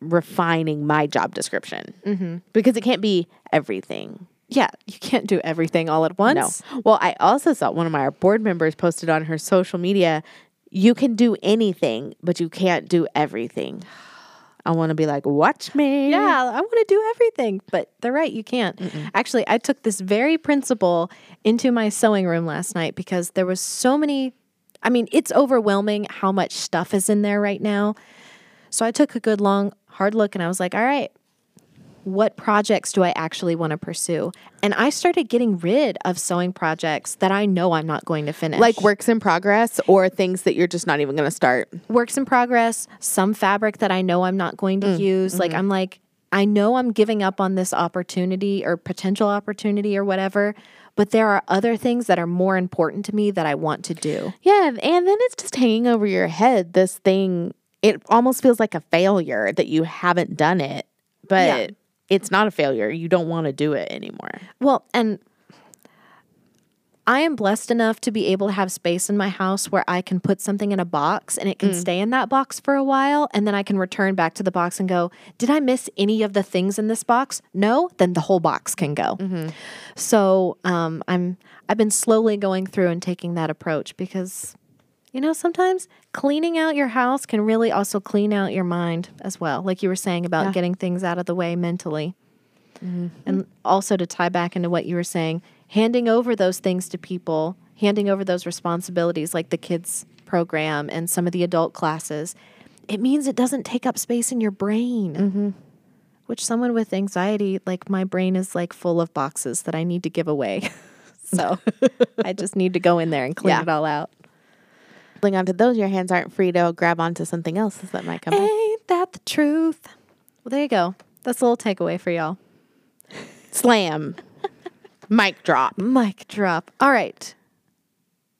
refining my job description mm-hmm. because it can't be everything. Yeah, you can't do everything all at once. No. Well, I also saw one of my board members posted on her social media, you can do anything, but you can't do everything. I want to be like, watch me. Yeah, I want to do everything, but they're right, you can't. Actually, I took this very principle into my sewing room last night because there was so many I mean, it's overwhelming how much stuff is in there right now. So I took a good long hard look and I was like, all right, what projects do I actually want to pursue? And I started getting rid of sewing projects that I know I'm not going to finish. Like works in progress or things that you're just not even going to start. works in progress, some fabric that I know I'm not going to mm, use. Like mm-hmm. I'm like, I know I'm giving up on this opportunity or potential opportunity or whatever, but there are other things that are more important to me that I want to do. Yeah, and then it's just hanging over your head. This thing, it almost feels like a failure that you haven't done it, but Yeah. it's not a failure. You don't want to do it anymore. Well, and I am blessed enough to be able to have space in my house where I can put something in a box and it can stay in that box for a while. And then I can return back to the box and go, Did I miss any of the things in this box? No, then the whole box can go. So um, I'm I've been slowly going through and taking that approach because you know sometimes cleaning out your house can really also clean out your mind as well. Like you were saying about getting things out of the way mentally. Mm-hmm. And also to tie back into what you were saying, handing over those things to people, handing over those responsibilities like the kids program and some of the adult classes, it means it doesn't take up space in your brain. Mm-hmm. Which someone with anxiety, like my brain is like full of boxes that I need to give away. *laughs* so *laughs* I just need to go in there and clean Yeah. it all out. Holding onto those, your hands aren't free to grab onto something else that might come. up. Ain't that the truth? Well, there you go. That's a little takeaway for y'all. Slam. *laughs* Mic drop. Mic drop. All right.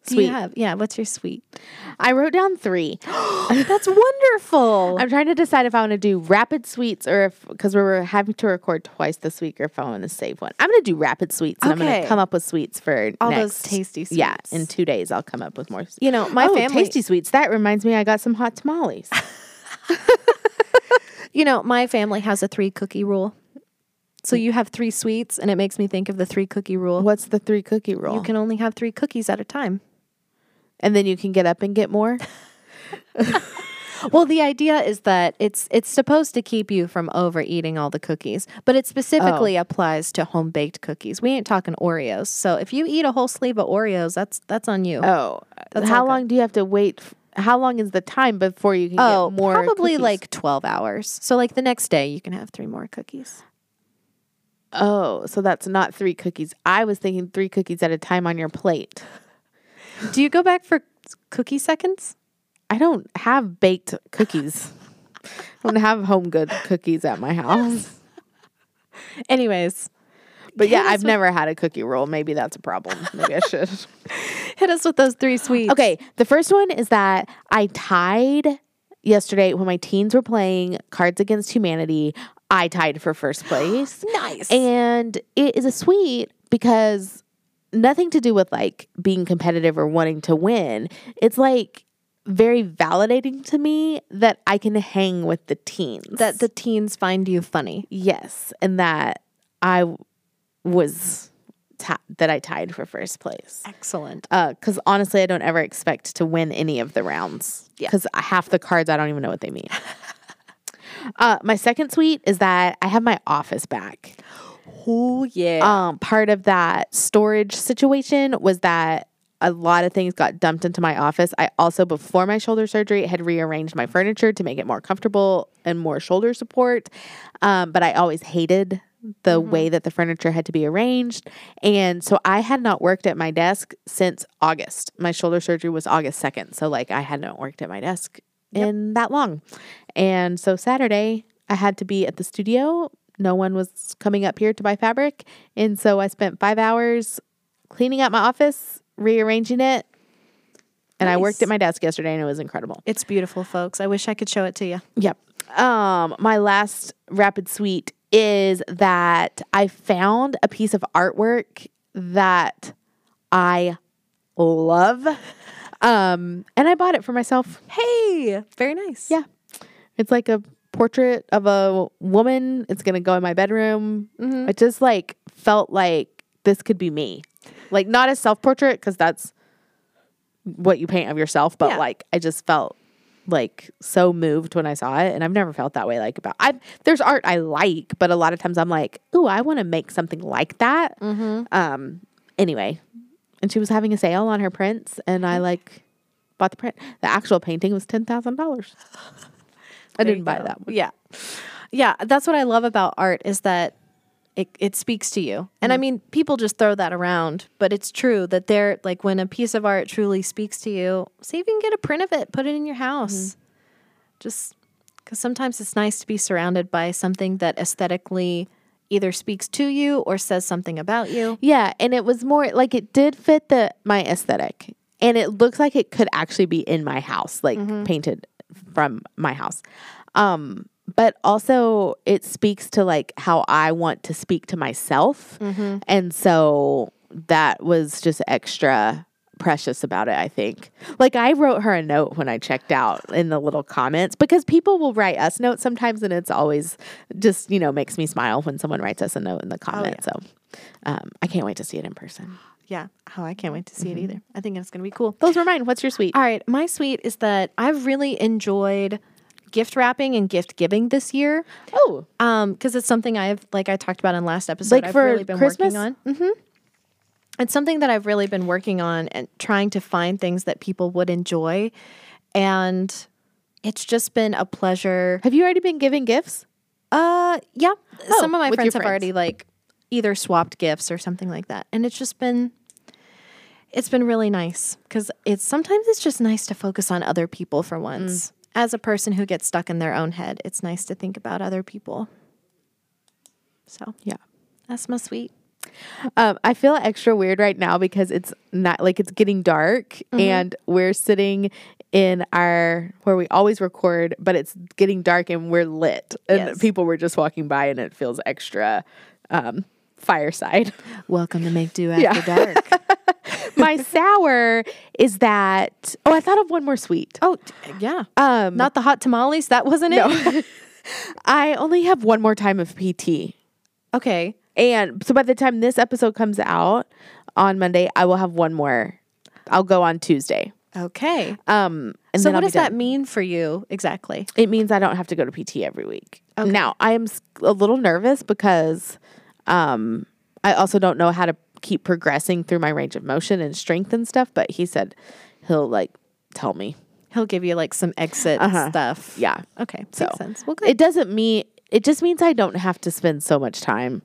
Do Sweet. you have? Yeah. What's your sweet? I wrote down three. *gasps* That's wonderful. I'm trying to decide if I want to do rapid sweets or if, because we were having to record twice this week, or if I want to save one. I'm going to do rapid sweets and I'm going to come up with sweets for All next. those tasty Yeah, sweets. in two days I'll come up with more. You know, my oh, family- tasty sweets. That reminds me, I got some hot tamales. *laughs* You know, my family has a three cookie rule. So you have three sweets, and it makes me think of the three cookie rule. What's the three cookie rule? You can only have three cookies at a time. And then you can get up and get more. *laughs* Well, the idea is that it's it's supposed to keep you from overeating all the cookies, but it specifically oh. applies to home baked cookies. We ain't talking Oreos. So if you eat a whole sleeve of Oreos, that's that's on you. Oh, That's how good. long do you have to wait? f- How long is the time before you can Oh, get more? probably cookies? like 12 hours. So like the next day you can have three more cookies. Oh, so that's not three cookies. I was thinking three cookies at a time on your plate. Do you go back for cookie seconds? I don't have baked cookies. I don't have home good cookies at my house. Anyways, But yeah, Hit I've with- never had a cookie roll. Maybe that's a problem. Maybe I should. *laughs* hit us with those three sweets. Okay, the first one is that I tied yesterday when my teens were playing Cards Against Humanity. I tied for first place. *gasps* Nice. And it is a sweet because nothing to do with like being competitive or wanting to win. It's like very validating to me that I can hang with the teens. that the teens find you funny. yes, and that I was ti that I tied for first place. Excellent. Because honestly, I don't ever expect to win any of the rounds. Yeah. Because half the cards, I don't even know what they mean. *laughs* uh, my second tweet is that I have my office back. Oh yeah. Um, part of that storage situation was that a lot of things got dumped into my office. I also, before my shoulder surgery, had rearranged my furniture to make it more comfortable and more shoulder support. Um, but I always hated the way that the furniture had to be arranged. And so I had not worked at my desk since August. My shoulder surgery was August 2nd. So, like, I had not worked at my desk in that long. And so, Saturday, I had to be at the studio. No one was coming up here to buy fabric. And so, I spent five hours cleaning up my office, rearranging it. And I worked at my desk yesterday and it was incredible. it's beautiful, folks. I wish I could show it to you. Yep. Um, my last rapid sweet is that I found a piece of artwork that I love. Um, and I bought it for myself. Hey, very nice. Yeah. It's like a portrait of a woman. It's gonna go in my bedroom. It just like felt like this could be me. Like not a self portrait, because that's what you paint of yourself, but Yeah. like I just felt like so moved when I saw it. And I've never felt that way like about I there's art I like, but a lot of times I'm like, ooh, I want to make something like that. Um anyway. And she was having a sale on her prints and I *laughs* like bought the print. The actual painting was ten thousand dollars. I didn't buy go. that one. Yeah. Yeah. That's what I love about art is that it, it speaks to you. And Mm. I mean, people just throw that around, but it's true that they're like when a piece of art truly speaks to you, see if you can get a print of it, put it in your house. Mm-hmm. Just because sometimes it's nice to be surrounded by something that aesthetically either speaks to you or says something about you. Yeah, and it was more like it did fit the my aesthetic, and it looks like it could actually be in my house, like painted from my house. Um, but also it speaks to like how I want to speak to myself, and so that was just extra precious about it. I think. Like I wrote her a note when I checked out in the little comments because people will write us notes sometimes, and it's always just you know makes me smile when someone writes us a note in the comments. So um, I can't wait to see it in person. Yeah. Oh, I can't wait to see it either. I think it's going to be cool. Those were mine. What's your sweet? All right, my sweet is that I've really enjoyed gift wrapping and gift giving this year. Oh, Um, because it's something I've like I talked about in last episode. Like I've for really been Christmas? working on. hmm It's something that I've really been working on and trying to find things that people would enjoy, and it's just been a pleasure. have you already been giving gifts? Uh, yeah, some of my with friends have friends. already like either swapped gifts or something like that, and it's just been. It's been really nice because it's sometimes it's just nice to focus on other people for once. As a person who gets stuck in their own head, it's nice to think about other people. So Yeah. that's my sweet. Um, I feel extra weird right now because it's not like it's getting dark and we're sitting in our where we always record, but it's getting dark and we're lit. And Yes. people were just walking by and it feels extra um, fireside. Welcome to Make Do *laughs* After Yeah. Dark. *laughs* My sour is that oh, I thought of one more sweet. oh, yeah. Um Not the hot tamales. That wasn't it. *laughs* I only have one more time of PT. okay. And so by the time this episode comes out on Monday, I will have one more. I'll go on Tuesday. Okay. Um, and so then what does that mean for you exactly? It means I don't have to go to PT every week. Now I am a little nervous because um, I also don't know how to keep progressing through my range of motion and strength and stuff. But he said he'll like tell me. He'll give you like some exit Uh-huh. stuff. Yeah. Okay. So Makes sense. Well, good. it doesn't mean it just means I don't have to spend so much time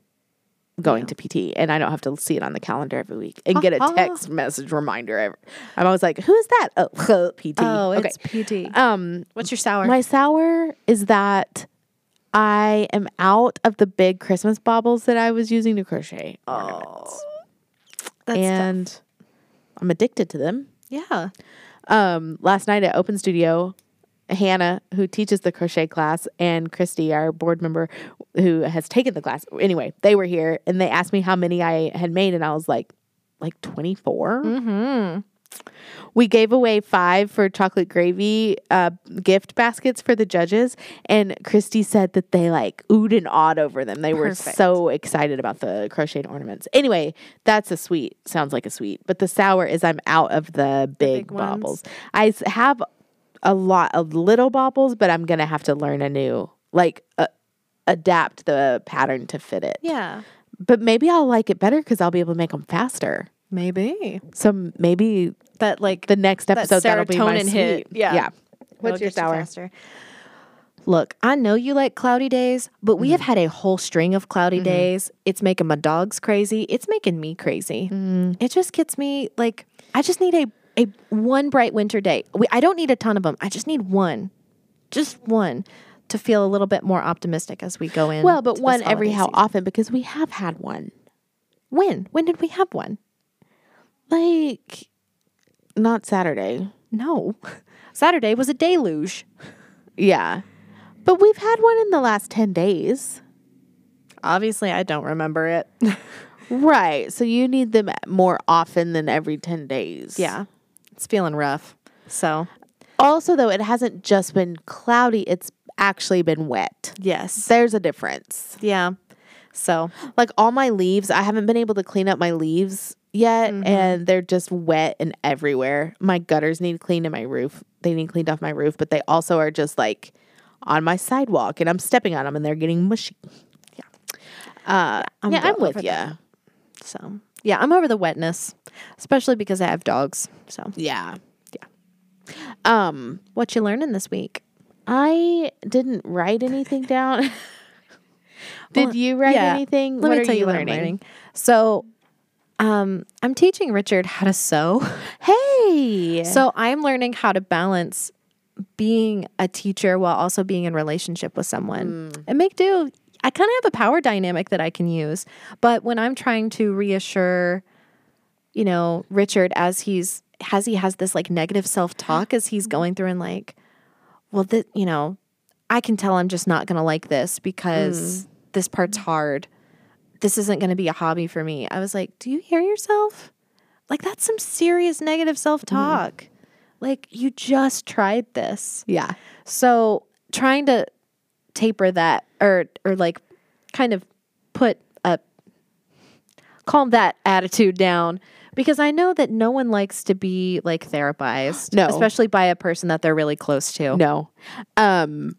going to PT and I don't have to see it on the calendar every week and get a text message reminder. Every, I'm always like, who is that? Oh, *laughs* PT. oh, okay. it's PT. Um, What's your sour? my sour is that I am out of the big Christmas baubles that I was using to crochet ornaments. That's tough. and I'm addicted to them. yeah. um, last night at Open Studio, Hannah, who teaches the crochet class, and Christy, our board member, who has taken the class. Anyway, they were here and they asked me how many I had made, and I was like, like 24. Mm-hmm. We gave away five for chocolate gravy uh, gift baskets for the judges, and Christy said that they like oohed and awed over them. They were so excited about the crocheted ornaments. Anyway, that's a sweet. Sounds like a sweet, but the sour is I'm out of the big, big ones. baubles. I have a lot of little baubles, but I'm gonna have to learn a new like uh, adapt the pattern to fit it. Yeah. But maybe I'll like it better because I'll be able to make them faster. Maybe So maybe that like the next episode that'll be my hit. sweet. Yeah. yeah. it'll What's your you sour? faster. Look, I know you like cloudy days, but we Mm-hmm. have had a whole string of cloudy days. It's making my dogs crazy. It's making me crazy. Mm. It just gets me like I just need a a one bright winter day. We, I don't need a ton of them. I just need one, just one, to feel a little bit more optimistic as we go in. Well, but one every how season. often because we have had one. When? When did we have one? Like not Saturday. No, Saturday was a deluge. Yeah. But we've had one in the last 10 days. Obviously, I don't remember it. *laughs* Right. So you need them more often than every 10 days. yeah, it's feeling rough. So Also though it hasn't just been cloudy, it's actually been wet. yes, There's a difference. yeah. So Like all my leaves, I haven't been able to clean up my leaves yet and they're just wet and everywhere. My gutters need cleaned and my roof, they need cleaned off my roof, but they also are just like on my sidewalk and I'm stepping on them and they're getting mushy. Yeah. Uh, I'm yeah, I'm with you. so yeah, I'm over the wetness, especially because I have dogs. So Yeah. Yeah. Um, What you learning this week? I didn't write anything down. *laughs* Did Well, you write yeah. anything? Let what me are tell you, you what learning? I'm learning. So, um, I'm teaching Richard how to sew. *laughs* Hey. So I'm learning how to balance being a teacher while also being in relationship with someone. And make do. I kind of have a power dynamic that I can use, but when I'm trying to reassure, you know, Richard as he's as he has this like negative self talk as he's going through and like, well, that you know, I can tell I'm just not going to like this because this part's hard. This isn't going to be a hobby for me. I was like, do you hear yourself? Like that's some serious negative self-talk. Like you just tried this. yeah. So trying to taper that or or like kind of put a calm that attitude down because I know that no one likes to be like therapized. No. Especially by a person that they're really close to. No. Um,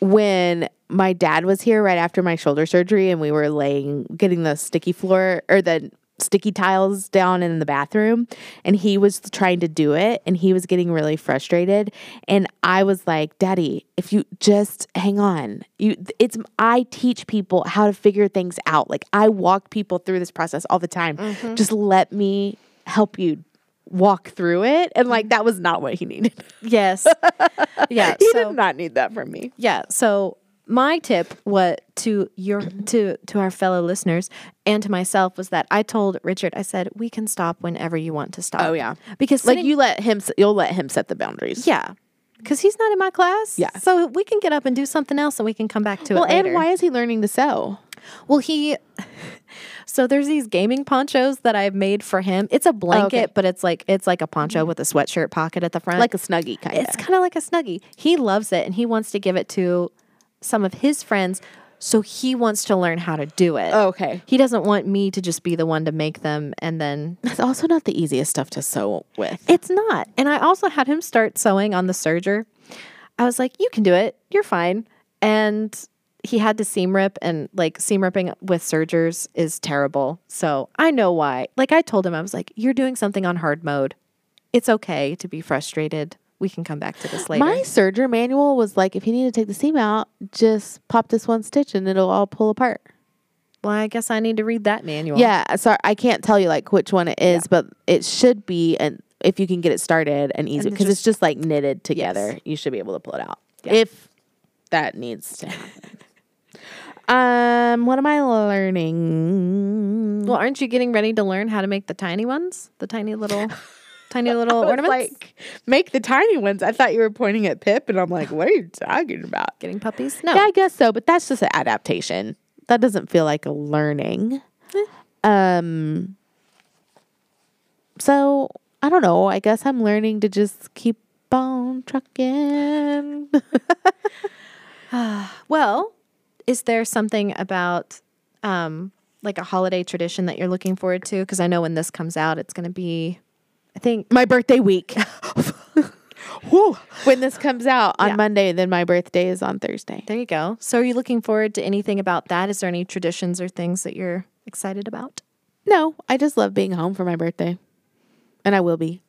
when my dad was here right after my shoulder surgery and we were laying, getting the sticky floor or the sticky tiles down in the bathroom and he was trying to do it and he was getting really frustrated and I was like daddy if you just hang on you it's I teach people how to figure things out like I walk people through this process all the time mm-hmm. just let me help you walk through it and like mm-hmm. that was not what he needed Yes. *laughs* yeah. he so did not need that from me. Yeah. So my tip what to your to to our fellow listeners and to myself was that I told Richard, I said, we can stop whenever you want to stop. Oh, yeah. Because Like sitting- you let him, you'll let him set the boundaries. Yeah. Because he's not in my class. Yeah. So we can get up and do something else and we can come back to Well, it Well, and why is he learning to sew? Well, he. *laughs* So there's these gaming ponchos that I've made for him. It's a oh, blanket, okay. but it's like it's like a poncho with a sweatshirt pocket at the front. Like a snuggie kind It's kind of like a snuggie. He loves it and he wants to give it to some of his friends. So he wants to learn how to do it. Oh, okay. He doesn't want me to just be the one to make them and then *laughs* It's also not the easiest stuff to sew with. it's not. And I also had him start sewing on the serger. I was like, you can do it. You're fine. And he had to seam rip and like seam ripping with sergers is terrible. So I know why. Like I told him, I was like, you're doing something on hard mode. It's okay to be frustrated. We can come back to this later. My serger manual was like, if you need to take the seam out, just pop this one stitch and it'll all pull apart. well, I guess I need to read that manual. Yeah, sorry, I can't tell you like which one it is, but it should be, and if you can get it started and easy, because it's just like knitted together, Yes. you should be able to pull it out Yeah. if that needs to happen. *laughs* um, what am I learning? Well, aren't you getting ready to learn how to make the tiny ones? The tiny little, *laughs* tiny *laughs* little ornaments? like make the tiny ones. I thought you were pointing at Pip, and I'm like, what are you talking about? Getting puppies? No. Yeah, I guess so, but that's just an adaptation. That doesn't feel like a learning. Um so I don't know. I guess I'm learning to just keep on trucking. *laughs* *sighs* Well, is there something about um, like a holiday tradition that you're looking forward to? Because I know when this comes out, it's going to be, I think, my birthday week. *laughs* When this comes out on Yeah. Monday, then my birthday is on Thursday. there you go. So are you looking forward to anything about that? Is there any traditions or things that you're excited about? No, I just love being home for my birthday. And I will be.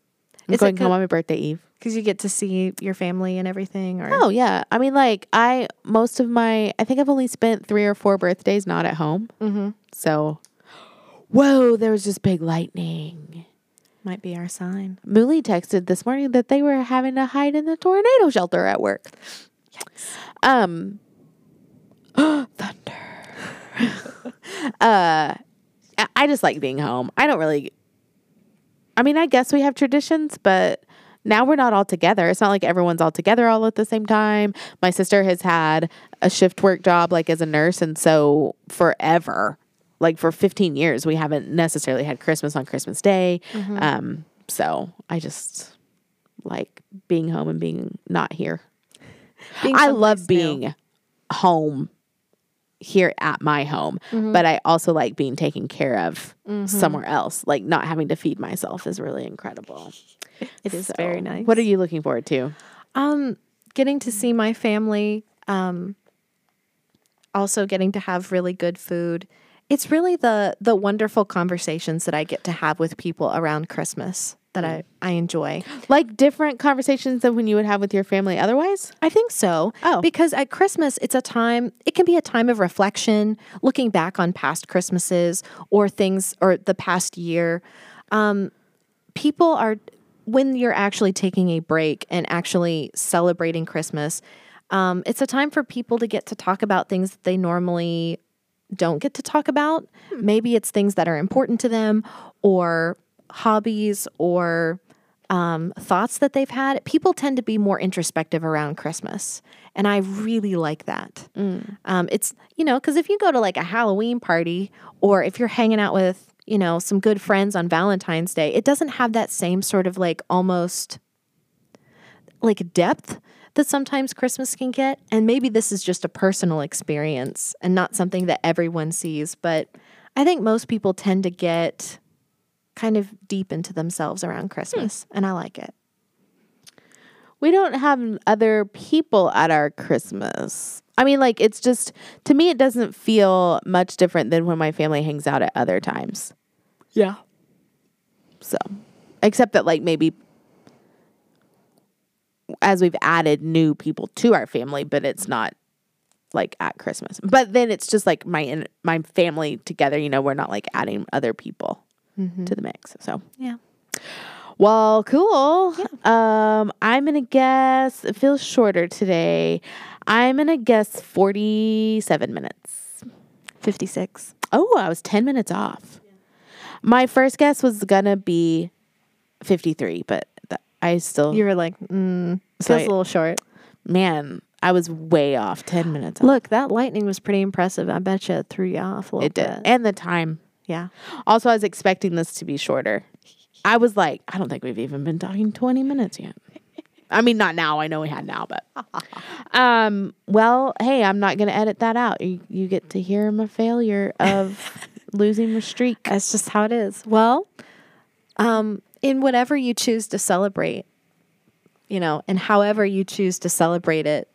I'm Is going home on my birthday eve. Because you get to see your family and everything? Or Oh yeah. I mean like I most of my I think I've only spent three or four birthdays not at home. Mhm. So Whoa, there was just big lightning. Might be our sign. Mooly texted this morning that they were having to hide in the tornado shelter at work. Yes. Um *gasps* thunder. *laughs* uh I just like being home. I don't really I mean, I guess we have traditions, but now we're not all together. It's not like everyone's all together all at the same time. My sister has had a shift work job like as a nurse and so forever, like for 15 years, we haven't necessarily had Christmas on Christmas Day. Um, so I just like being home and being not here. *laughs* Being I love someplace new. being home here at my home, but I also like being taken care of somewhere else. Like not having to feed myself is really incredible. *laughs* It is So, very nice. What are you looking forward to? Um, getting to see my family, um, also getting to have really good food. It's really the the wonderful conversations that I get to have with people around Christmas that I, I enjoy. Like different conversations than when you would have with your family otherwise? I think so. Oh. Because at Christmas, it's a time, it can be a time of reflection, looking back on past Christmases or things or the past year. Um, people are, when you're actually taking a break and actually celebrating Christmas, um, it's a time for people to get to talk about things that they normally don't get to talk about. Maybe it's things that are important to them or hobbies or um, thoughts that they've had. People tend to be more introspective around Christmas. And I really like that. Um, it's, you know, because if you go to like a Halloween party or if you're hanging out with, you know, some good friends on Valentine's Day, it doesn't have that same sort of like almost like depth that sometimes Christmas can get. And maybe this is just a personal experience and not something that everyone sees. But I think most people tend to get kind of deep into themselves around Christmas. Hmm. And I like it. We don't have other people at our Christmas. I mean, like, it's just, to me, it doesn't feel much different than when my family hangs out at other times. Yeah. So, except that, like, maybe as we've added new people to our family, but it's not like at Christmas. But then it's just like my in, my family together. You know, we're not like adding other people to the mix. So Yeah. well, cool. Um, I'm gonna guess it feels shorter today. I'm gonna guess 47 minutes. 56. Oh, I was 10 minutes off. My first guess was gonna be 53, but th- I still You were like, mm, So feels I- a little short. man, I was way off 10 minutes. Off. Look, that lightning was pretty impressive. I bet you it threw you off a little it did. bit. And the time. yeah. Also, I was expecting this to be shorter. I was like, I don't think we've even been talking 20 minutes yet. I mean, not now. I know we had now, but *laughs* um, well, hey, I'm not going to edit that out. You, you get to hear my failure of *laughs* losing my streak. That's just how it is. Well, um, in whatever you choose to celebrate, you know, and however you choose to celebrate it,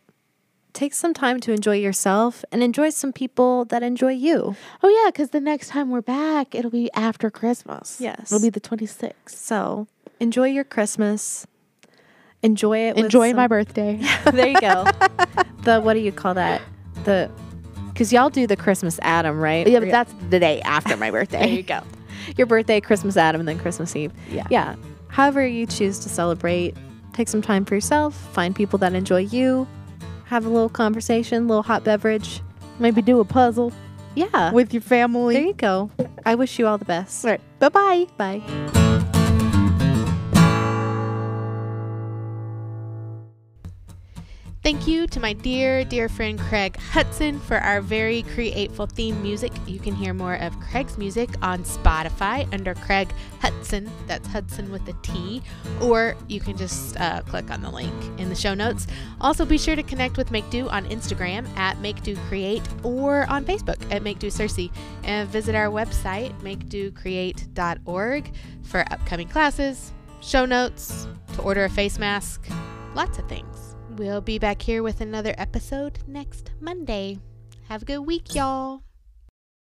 take some time to enjoy yourself and enjoy some people that enjoy you. Oh yeah, because the next time we're back, it'll be after Christmas. Yes. it'll be the 26th. So enjoy your Christmas. Enjoy it. with Enjoy some- my birthday. *laughs* there you go. the what do you call that? The because y'all do the Christmas Adam, right? yeah, but that's the day after my birthday. *laughs* there you go. Your birthday, Christmas Adam, and then Christmas Eve. Yeah. Yeah. However you choose to celebrate, take some time for yourself. Find people that enjoy you. Have a little conversation, little hot beverage. Maybe do a puzzle Yeah. with your family. there you go. I wish you all the best. All right. Bye bye. Bye. Thank you to my dear, dear friend Craig Hutson for our very createful theme music. You can hear more of Craig's music on Spotify under Craig Hutson. That's Hutson with a T. Or you can just uh, click on the link in the show notes. Also, be sure to connect with Make Do on Instagram at Make Do Create or on Facebook at Make Do Cersei. And visit our website, makedocreate.org, for upcoming classes, show notes, to order a face mask, lots of things. We'll be back here with another episode next Monday. Have a good week, y'all.